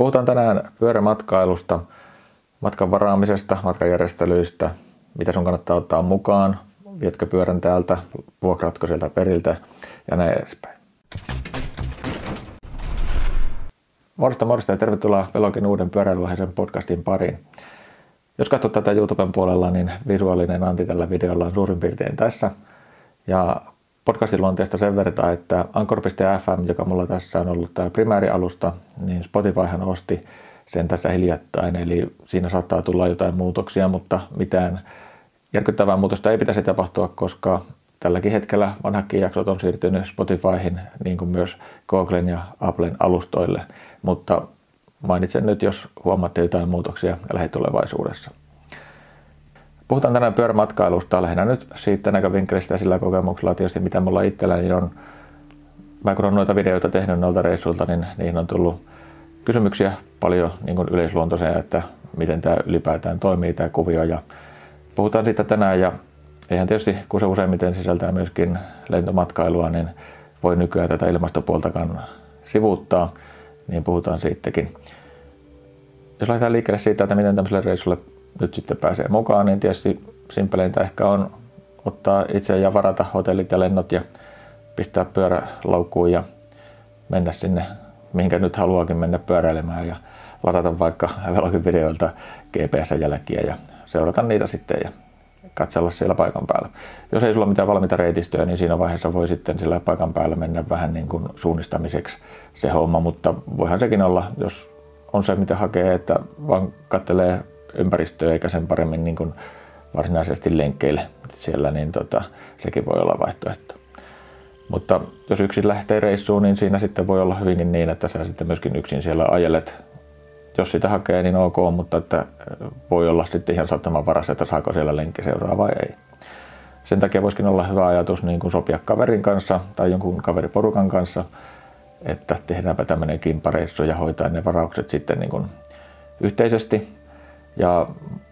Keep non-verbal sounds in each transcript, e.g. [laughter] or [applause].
Puhutaan tänään pyörämatkailusta, matkan varaamisesta, matkajärjestelyistä, mitä sun kannattaa ottaa mukaan, vietkö pyörän täältä, vuokraatko sieltä periltä ja näin edespäin. Morsta morsta ja tervetuloa Velokin uuden pyöräilyaiheisen podcastin pariin. Jos katsot tätä YouTuben puolella, niin visuaalinen anti tällä videolla on suurin piirtein tässä. Ja podcastin luonteesta sen verran, että Anchor.fm, joka mulla tässä on ollut tämä primäärialusta, niin Spotifyhan osti sen tässä hiljattain, eli siinä saattaa tulla jotain muutoksia, mutta mitään järkyttävää muutosta ei pitäisi tapahtua, koska tälläkin hetkellä vanhakin jaksot on siirtynyt Spotifyhin, niin kuin myös Googlen ja Applen alustoille, mutta mainitsen nyt, jos huomaatte jotain muutoksia lähitulevaisuudessa. Puhutaan tänään pyörämatkailusta lähinnä nyt siitä näkövinkkelistä ja sillä kokemuksella tietysti mitä mulla itselläni on. Mä kun olen noita videoita tehnyt noilta reissuilta, niin niihin on tullut kysymyksiä paljon niin kuin yleisluontoisia, että miten tämä ylipäätään toimii tämä kuvio ja puhutaan siitä tänään ja eihän tietysti kun se useimmiten sisältää myöskin lentomatkailua, niin voi nykyään tätä ilmastopuoltakaan sivuuttaa, niin puhutaan siitäkin. Jos lähdetään liikkeelle siitä, että miten tämmöiselle reissulle nyt sitten pääsee mukaan, niin tietysti simpeleintä ehkä on ottaa itse ja varata hotellit ja lennot ja pistää pyörä ja mennä sinne, mihinkä nyt haluakin mennä pyöräilemään ja ladata vaikka videoilta GPS-jälkiä ja seurata niitä sitten ja katsella siellä paikan päällä. Jos ei sulla mitään valmiita reitistöjä, niin siinä vaiheessa voi sitten sillä paikan päällä mennä vähän niin kuin suunnistamiseksi se homma, mutta voihan sekin olla, jos on se mitä hakee, että vaan kattelee ympäristöä eikä sen paremmin niin kuin varsinaisesti lenkkeille siellä, niin tota, sekin voi olla vaihtoehto. Mutta jos yksin lähtee reissuun, niin siinä sitten voi olla hyvinkin niin, että sä sitten myöskin yksin siellä ajelet. Jos sitä hakee, niin ok, mutta että voi olla sitten ihan sattuman varassa, että saako siellä lenkki seuraa vai ei. Sen takia voisikin olla hyvä ajatus niin kuin sopia kaverin kanssa tai jonkun kaveriporukan kanssa, että tehdäänpä tämmöinen kimpareissu ja hoitaa ne varaukset sitten niin kuin yhteisesti ja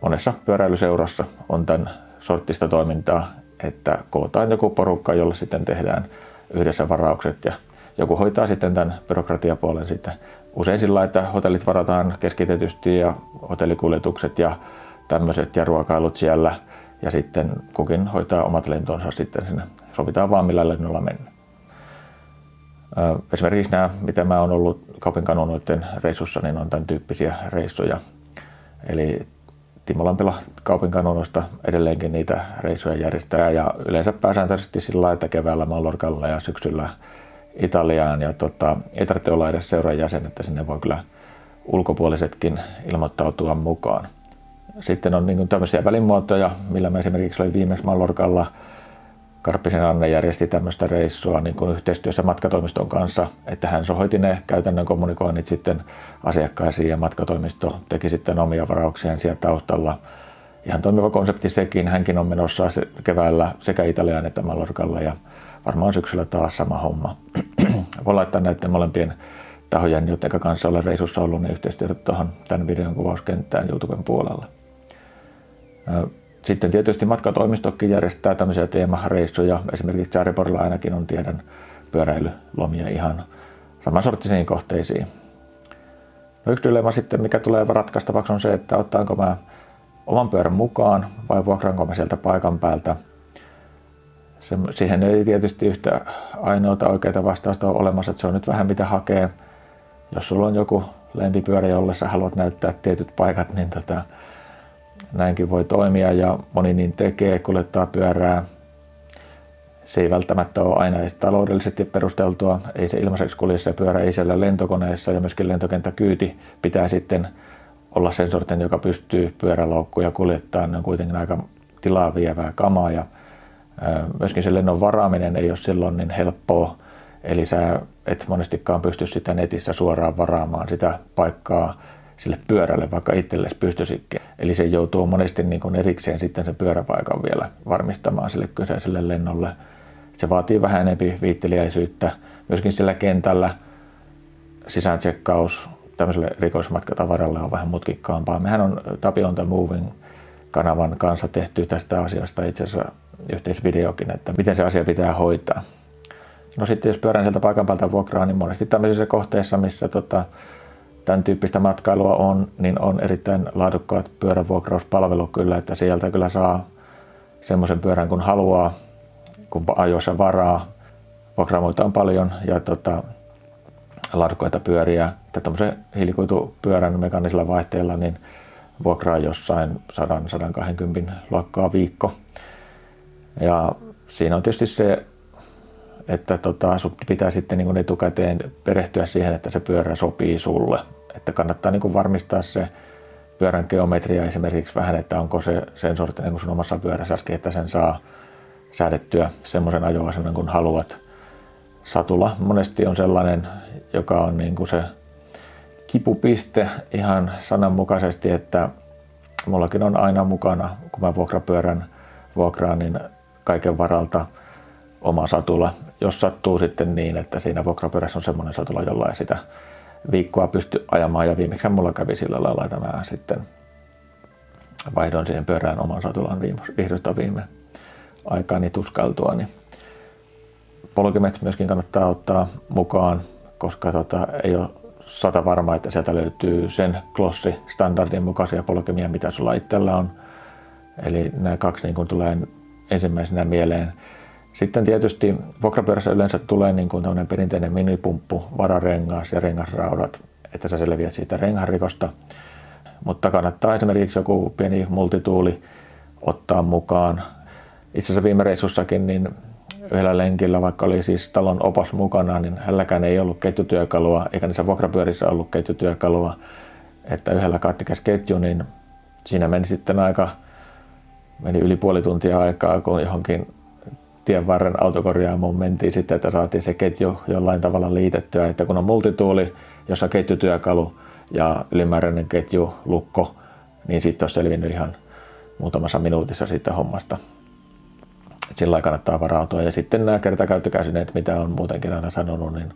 monessa pyöräilyseurassa on tämän sorttista toimintaa, että kootaan joku porukka, jolle sitten tehdään yhdessä varaukset ja joku hoitaa sitten tämän byrokratiapuolen sitten usein sillä, että hotellit varataan keskitetysti ja hotellikuljetukset ja tämmöiset ja ruokailut siellä ja sitten kukin hoitaa omat lentonsa sitten sinne. Sovitaan vaan millä lennolla mennä. Esimerkiksi nämä, mitä mä oon ollut kaupin kanonoiden reissussa, niin on tämän tyyppisiä reissuja – Eli Timo Lampila kaupin kanonoista edelleenkin niitä reissuja järjestää ja yleensä pääsääntöisesti sillä lailla, että keväällä Mallorcalla ja syksyllä Italiaan ja tota, ei tarvitse olla edes seuran jäsen, että sinne voi kyllä ulkopuolisetkin ilmoittautua mukaan. Sitten on niin tämmöisiä välimuotoja, millä mä esimerkiksi olin viimeksi Mallorcalla – Karppisen Anne järjesti tämmöistä reissua niin kuin yhteistyössä matkatoimiston kanssa, että hän sohoiti ne käytännön kommunikoinnit sitten asiakkaisiin ja matkatoimisto teki sitten omia varauksiaan siellä taustalla. Ihan toimiva konsepti sekin. Hänkin on menossa keväällä sekä Italiaan että Mallorcalla ja varmaan syksyllä taas sama homma. [clears throat] Voi laittaa näiden molempien tahojen, joiden kanssa olen reissussa ollut, niin yhteistyötä tuohon tämän videon kuvauskenttään YouTuben puolella. Sitten tietysti matkatoimistokin järjestää tämmöisiä teemareissuja. Esimerkiksi Chariporilla ainakin on tiedän pyöräilylomia ihan samansorttisiin kohteisiin. No yksi dilemma sitten, mikä tulee ratkaistavaksi on se, että ottaanko mä oman pyörän mukaan vai vuokraanko mä sieltä paikan päältä. Se, siihen ei tietysti yhtä ainoata oikeaa vastausta ole olemassa, että se on nyt vähän mitä hakee. Jos sulla on joku lempipyörä, jolle sä haluat näyttää tietyt paikat, niin tota, näinkin voi toimia ja moni niin tekee, kuljettaa pyörää. Se ei välttämättä ole aina edes taloudellisesti perusteltua, ei se ilmaiseksi kulje se pyörä, ei siellä lentokoneessa ja myöskin lentokenttäkyyti pitää sitten olla sen sortin, joka pystyy pyöräloukkuja kuljettamaan. Ne on kuitenkin aika tilaa vievää kamaa ja myöskin se lennon varaaminen ei ole silloin niin helppoa. Eli sä et monestikaan pysty sitä netissä suoraan varaamaan sitä paikkaa sille pyörälle, vaikka itsellesi pystyisikin. Eli se joutuu monesti niin kuin erikseen sitten sen pyöräpaikan vielä varmistamaan sille kyseiselle lennolle. Se vaatii vähän enemmän viitteliäisyyttä. Myöskin sillä kentällä sisääntsekkaus tämmöiselle rikosmatkatavaralle on vähän mutkikkaampaa. Mehän on Tapion Moving kanavan kanssa tehty tästä asiasta itse asiassa yhteisvideokin, että miten se asia pitää hoitaa. No sitten jos pyörän sieltä paikan päältä vuokraa, niin monesti tämmöisissä kohteissa, missä tota, tämän tyyppistä matkailua on, niin on erittäin laadukkaat pyörävuokrauspalvelu kyllä, että sieltä kyllä saa semmoisen pyörän kun haluaa, kun ajoissa varaa. Vuokraamoita on paljon ja tota, laadukkaita pyöriä. Että tämmöisen hiilikuitupyörän mekanisella vaihteella niin vuokraa jossain 100-120 luokkaa viikko. Ja siinä on tietysti se, että tota, sun pitää sitten niin etukäteen perehtyä siihen, että se pyörä sopii sulle. Että kannattaa niin varmistaa se pyörän geometria esimerkiksi vähän, että onko se sen sorttinen kuin sun omassa pyörässäkin, että sen saa säädettyä semmoisen ajoasennon kuin haluat. Satula monesti on sellainen, joka on niin kuin se kipupiste ihan sananmukaisesti, että mullakin on aina mukana, kun mä vuokrapyörän vuokraan, niin kaiken varalta oma satula. Jos sattuu sitten niin, että siinä vuokrapyörässä on semmoinen satula, jolla ei sitä viikkoa pysty ajamaan ja viimeksi mulla kävi sillä lailla, että mä sitten vaihdoin siihen pyörään oman satulan viime, vihdosta viime aikaani tuskaltua. Niin polkimet myöskin kannattaa ottaa mukaan, koska tota, ei ole sata varma, että sieltä löytyy sen klossi standardin mukaisia polkemia, mitä sulla itsellä on. Eli nämä kaksi niin kuin tulee ensimmäisenä mieleen. Sitten tietysti vuokrapyörässä yleensä tulee niin kuin perinteinen minipumppu, vararengas ja rengasraudat, että sä selviät siitä rengarikosta. Mutta kannattaa esimerkiksi joku pieni multituuli ottaa mukaan. Itse asiassa viime reissussakin niin yhdellä lenkillä, vaikka oli siis talon opas mukana, niin hänelläkään ei ollut ketjutyökalua, eikä niissä vuokrapyörissä ollut ketjutyökalua. Että yhdellä kattikäs ketju, niin siinä meni sitten aika, meni yli puoli tuntia aikaa, kun johonkin tien varren autokorjaamoon mentiin sitten, että saatiin se ketju jollain tavalla liitettyä, että kun on multituuli, jossa ketjutyökalu ja ylimääräinen ketju, lukko, niin sitten on selvinnyt ihan muutamassa minuutissa siitä hommasta. Et sillä kannattaa varautua. Ja sitten nämä kertakäyttökäsineet, mitä on muutenkin aina sanonut, niin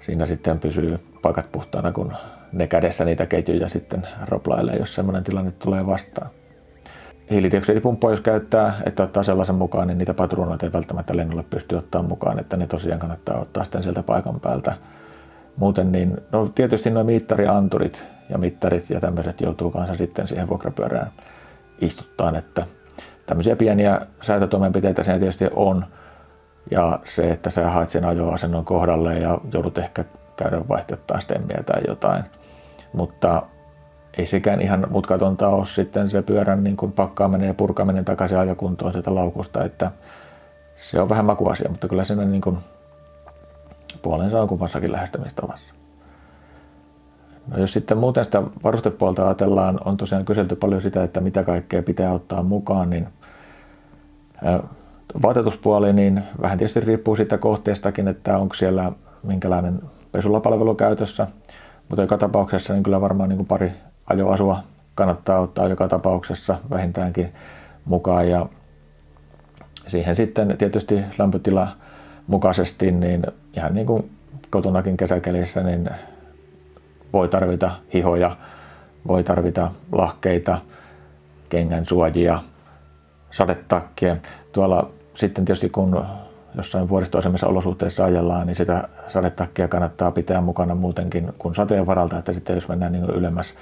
siinä sitten pysyy paikat puhtaana, kun ne kädessä niitä ketjuja sitten roplailee, jos sellainen tilanne tulee vastaan hiilidioksidipumppua jos käyttää, että ottaa sellaisen mukaan, niin niitä patruunoita ei välttämättä lennolle pysty ottaa mukaan, että ne tosiaan kannattaa ottaa sitten sieltä paikan päältä. Muuten niin, no tietysti nuo mittarianturit ja mittarit ja tämmöiset joutuu kanssa sitten siihen vuokrapyörään istuttaan, että tämmöisiä pieniä säätötoimenpiteitä siinä tietysti on. Ja se, että sä haet sen ajoasennon kohdalle ja joudut ehkä käydä vaihtettaa stemmiä tai jotain. Mutta ei sekään ihan mutkatonta ole sitten se pyörän niin kuin pakkaaminen ja purkaminen takaisin ajokuntoon sieltä laukusta, että se on vähän makuasia, mutta kyllä siinä niin kuin puolensa on kummassakin lähestymistavassa. No jos sitten muuten sitä varustepuolta ajatellaan, on tosiaan kyselty paljon sitä, että mitä kaikkea pitää ottaa mukaan, niin vaatetuspuoli, niin vähän tietysti riippuu siitä kohteestakin, että onko siellä minkälainen pesulapalvelu käytössä, mutta joka tapauksessa niin kyllä varmaan niin kuin pari ajoasua kannattaa ottaa joka tapauksessa vähintäänkin mukaan ja siihen sitten tietysti lämpötila mukaisesti, niin ihan niin kuin kotonakin kesäkelissä, niin voi tarvita hihoja, voi tarvita lahkeita, kengän suojia, sadetakkia. Tuolla sitten tietysti kun jossain vuoristoisemmissa olosuhteissa ajellaan, niin sitä sadetakkia kannattaa pitää mukana muutenkin kuin sateen varalta, että sitten jos mennään niin ylemmäs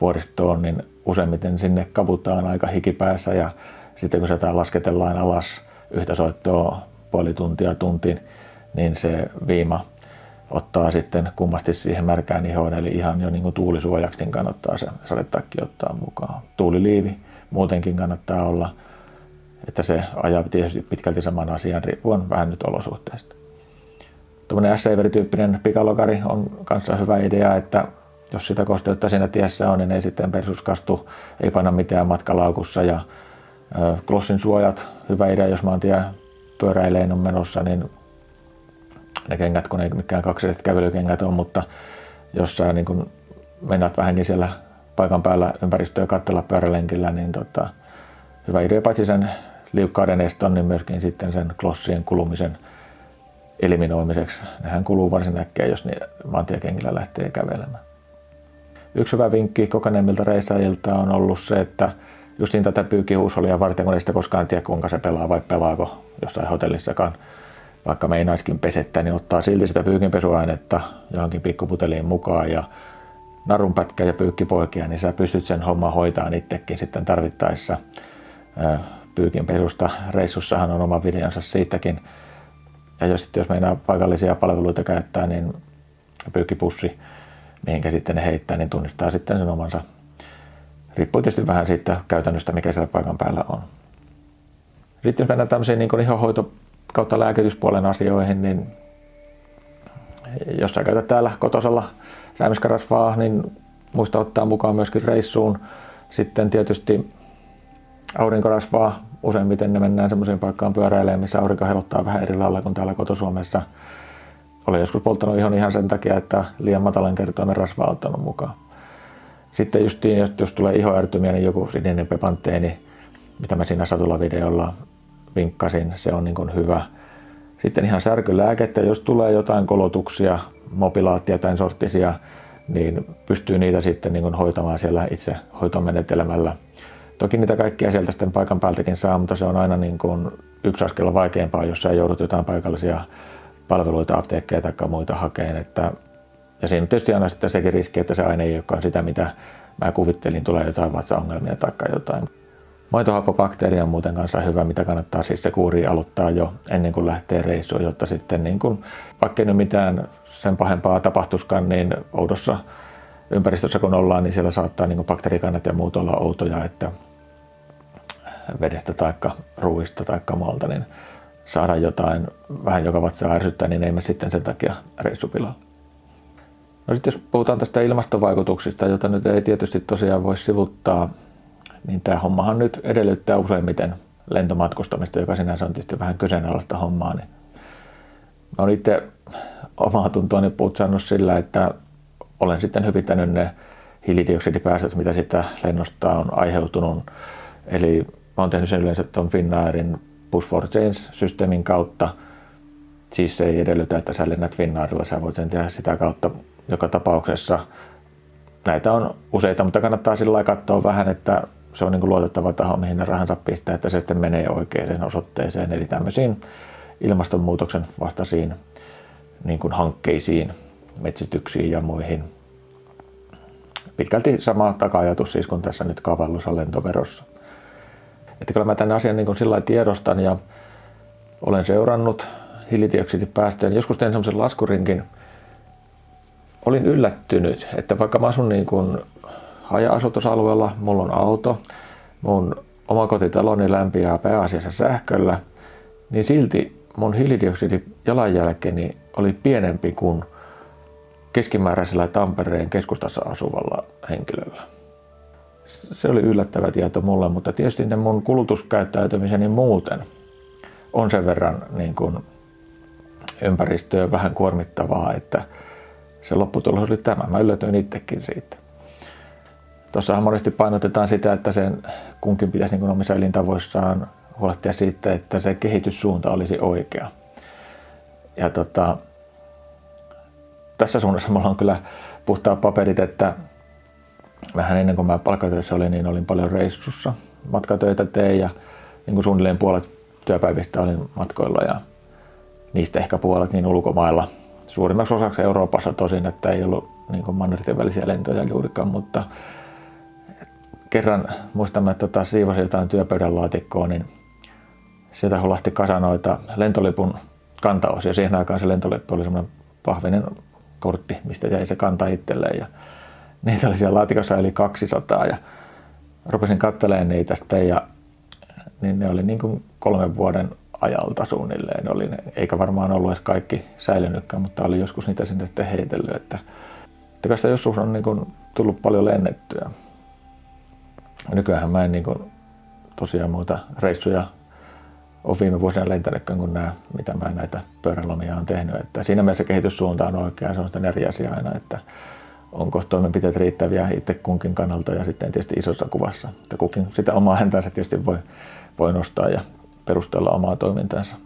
vuoristoon, niin useimmiten sinne kavutaan aika hikipäässä ja sitten kun sitä lasketellaan alas yhtä soittoa puoli tuntia tuntiin, niin se viima ottaa sitten kummasti siihen märkään ihoon, eli ihan jo niin kuin tuulisuojaksi niin kannattaa se sadetakki ottaa mukaan. Tuuliliivi muutenkin kannattaa olla, että se ajaa tietysti pitkälti saman asian riippuen vähän nyt olosuhteista. Tuommoinen S-Saver-tyyppinen pikalokari on kanssa hyvä idea, että jos sitä kosteutta siinä tiessä on, niin ei sitten persuskastu, ei panna mitään matkalaukussa ja klossin suojat, hyvä idea, jos maantie pyöräileen on menossa, niin ne kengät, kun ei mikään kaksiset kävelykengät on, mutta jos sä niin kun mennät vähänkin siellä paikan päällä ympäristöä katsella pyörälenkillä, niin tota, hyvä idea paitsi sen liukkauden eston, niin myöskin sitten sen klossien kulumisen eliminoimiseksi. Nehän kuluu varsin äkkiä, jos ne maantiekengillä lähtee kävelemään. Yksi hyvä vinkki kokeneemmilta reissaajilta on ollut se, että justiin tätä pyykihuusolia varten, kun ei sitä koskaan tiedä, kuinka se pelaa vai pelaako jossain hotellissakaan, vaikka meinaiskin pesettää, niin ottaa silti sitä pyykinpesuainetta johonkin pikkuputeliin mukaan ja narunpätkä ja pyykkipoikia, niin sä pystyt sen homman hoitaa itsekin sitten tarvittaessa. Pyykinpesusta reissussahan on oma videonsa siitäkin. Ja jos, sitten, jos meinaa paikallisia palveluita käyttää, niin pyykkipussi, mihinkä sitten ne heittää, niin tunnistaa sitten sen omansa. Riippuu tietysti vähän siitä käytännöstä, mikä siellä paikan päällä on. Sitten jos mennään tämmöisiin niin ihohoito kautta lääkityspuolen asioihin, niin jos sä käytät täällä kotosalla säämiskarasvaa, niin muista ottaa mukaan myöskin reissuun. Sitten tietysti aurinkorasvaa. Useimmiten ne mennään semmoiseen paikkaan pyöräilemään, missä aurinko helottaa vähän eri lailla kuin täällä kotosuomessa. Olen joskus polttanut ihon ihan sen takia, että liian matalan kertoimen rasvaa ottanut mukaan. Sitten justiin, jos, jos tulee ihoärtymiä, niin joku sininen pepantteeni, mitä mä siinä satulavideolla vinkkasin, se on niin hyvä. Sitten ihan särkylääkettä, jos tulee jotain kolotuksia, mopilaattia tai sorttisia, niin pystyy niitä sitten niin hoitamaan siellä itse hoitomenetelmällä. Toki niitä kaikkia sieltä sitten paikan päältäkin saa, mutta se on aina niin kuin yksi askel vaikeampaa, jos sä joudut jotain paikallisia palveluita, apteekkeja tai muita hakeen. Että, ja siinä on tietysti aina sitten sekin riski, että se aine ei olekaan sitä, mitä mä kuvittelin, tulee jotain vatsaongelmia tai jotain. Maitohappobakteeri on muuten kanssa hyvä, mitä kannattaa siis se kuuri aloittaa jo ennen kuin lähtee reissuun, jotta sitten niin kuin, vaikka nyt mitään sen pahempaa tapahtuskaan, niin oudossa ympäristössä kun ollaan, niin siellä saattaa niin bakteerikannat ja muut olla outoja, että vedestä tai ruuista tai maalta, niin saada jotain vähän joka vatsaa ärsyttää, niin ei me sitten sen takia reissupilalla. No sitten jos puhutaan tästä ilmastovaikutuksista, jota nyt ei tietysti tosiaan voi sivuttaa, niin tämä hommahan nyt edellyttää useimmiten lentomatkustamista, joka sinänsä on tietysti vähän kyseenalaista hommaa. Niin mä olen itse omaa tuntoani putsannut sillä, että olen sitten hyvittänyt ne hiilidioksidipäästöt, mitä sitä lennosta on aiheutunut. Eli mä oon tehnyt sen yleensä tuon Finnairin Push for Change-systeemin kautta. Siis se ei edellytä, että sä lennät Finnairilla, sä voit sen tehdä sitä kautta joka tapauksessa. Näitä on useita, mutta kannattaa sillä katsoa vähän, että se on niin kuin luotettava taho, mihin ne rahansa pistää, että se sitten menee oikeaan osoitteeseen. Eli tämmöisiin ilmastonmuutoksen vastaisiin niin kuin hankkeisiin, metsityksiin ja muihin. Pitkälti sama taka-ajatus siis kuin tässä nyt kavallussa lentoverossa. Että kyllä mä tämän asian niin sillä tiedostan ja olen seurannut hiilidioksidipäästöjä. Joskus tein semmoisen laskurinkin. Olin yllättynyt, että vaikka mä asun niin kuin haja-asutusalueella, mulla on auto, mun omakotitaloni lämpiää pääasiassa sähköllä, niin silti mun hiilidioksidijalanjälkeni oli pienempi kuin keskimääräisellä Tampereen keskustassa asuvalla henkilöllä. Se oli yllättävä tieto mulle, mutta tietysti ne mun kulutuskäyttäytymiseni muuten on sen verran niin kuin ympäristöä vähän kuormittavaa, että se lopputulos oli tämä. Mä yllätyin itsekin siitä. Tuossahan monesti painotetaan sitä, että sen kunkin pitäisi niin omissa elintavoissaan huolehtia siitä, että se kehityssuunta olisi oikea. Ja tota, tässä suunnassa mulla on kyllä puhtaat paperit, että vähän ennen kuin mä palkkatöissä olin, niin olin paljon reissussa. Matkatöitä tein ja niin kuin suunnilleen puolet työpäivistä olin matkoilla ja niistä ehkä puolet niin ulkomailla. Suurimmaksi osaksi Euroopassa tosin, että ei ollut niin mannerten välisiä lentoja juurikaan, mutta kerran muistamme, että tota, siivosin jotain työpöydän laatikkoa, niin sieltä hulahti kasa noita lentolipun kantaosia. Siihen aikaan se lentolippu oli semmoinen pahvinen kortti, mistä jäi se kanta itselleen. Ja niitä oli siellä laatikossa eli 200 ja rupesin katselemaan niitä sitten ja niin ne oli niin kuin kolmen vuoden ajalta suunnilleen. Oli ne, eikä varmaan ollut edes kaikki säilynytkään, mutta oli joskus niitä sinne sitten heitellyt. Että, että sitä joskus on niin kuin tullut paljon lennettyä. Nykyään mä en niin kuin tosiaan muita reissuja ole viime vuosina lentänytkään kuin nämä, mitä mä näitä pyörälomia on tehnyt. Että siinä mielessä kehityssuunta on oikea, se on sitten eri asia aina, että onko toimenpiteet riittäviä itse kunkin kannalta ja sitten tietysti isossa kuvassa. Että kukin sitä omaa häntänsä tietysti voi, voi nostaa ja perustella omaa toimintansa.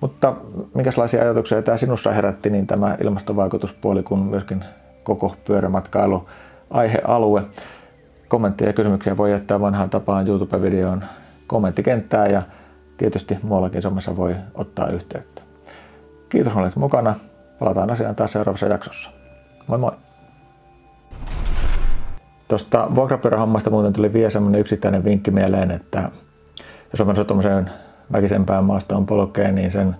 Mutta minkälaisia ajatuksia tämä sinussa herätti, niin tämä ilmastovaikutuspuoli kuin myöskin koko pyörämatkailu aihealue. Kommentteja ja kysymyksiä voi jättää vanhaan tapaan YouTube-videoon kommenttikenttää ja tietysti muuallakin somessa voi ottaa yhteyttä. Kiitos olet mukana. Palataan asiaan taas seuraavassa jaksossa. Moi moi! Tuosta vuokrapyörähommasta muuten tuli vielä semmoinen yksittäinen vinkki mieleen, että jos on menossa tuommoiseen väkisempään maastoon polkeen, niin sen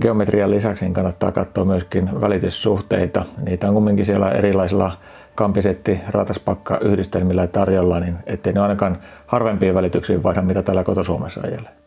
geometrian lisäksi niin kannattaa katsoa myöskin välityssuhteita. Niitä on kumminkin siellä erilaisilla kampisetti rataspakka yhdistelmillä tarjolla, niin ettei ne ainakaan harvempiin välityksiin vaihda mitä täällä kotosuomessa ajelee.